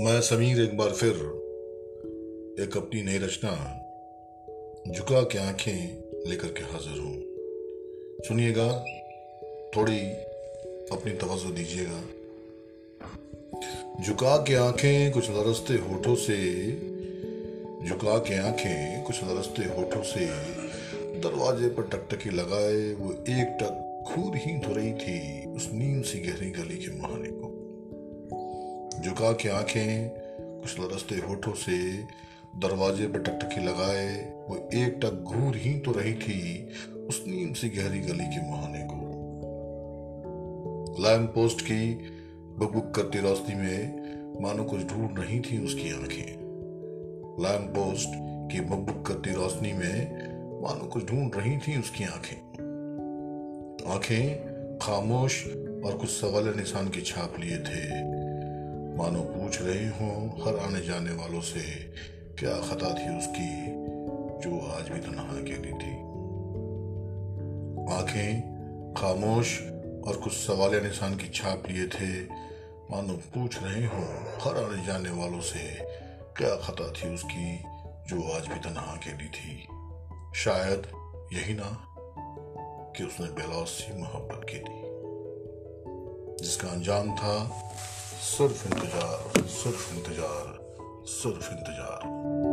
मैं समीर एक बार फिर एक अपनी नई रचना झुका के आँखें लेकर के हाजिर हूँ। सुनिएगा, थोड़ी अपनी तवज्जो दीजिएगा। झुका के आँखें कुछ लरसते होठों से, झुका के आँखें कुछ लरसते होठों से, दरवाजे पर टकटकी लगाए वो एक टक खूर ही धो रही थी। झुका के आँखें कुछ लरसते होठों से दरवाजे पर टकटकी लगाए, वो एक टक घूर ही तो रही थी उस नीम सी गहरी गली के मुहाने को। लैम्प पोस्ट की बुक करती रोशनी में मानो कुछ ढूंढ रही थी उसकी आँखें। लैम्प पोस्ट की बुक करती रोशनी में मानो कुछ ढूंढ रही थी उसकी आँखें। आँखें खामोश और कुछ सवाल निशान की छाप लिए थे। मानो पूछ रहे हो हर आने जाने वालों से, क्या खता थी उसकी जो आज भी तनहा अकेली थी? आँखें खामोश और कुछ सवाल निशान की छाप लिए थे, मानो पूछ रहे हो हर आने जाने वालों से, क्या खता थी उसकी जो आज भी तनहा अकेली थी? शायद यही ना कि उसने बेलौस से मोहब्बत की थी, जिसका अंजाम था सिर्फ़ इंतज़ार सिर्फ़ इंतज़ार सिर्फ़ इंतज़ार।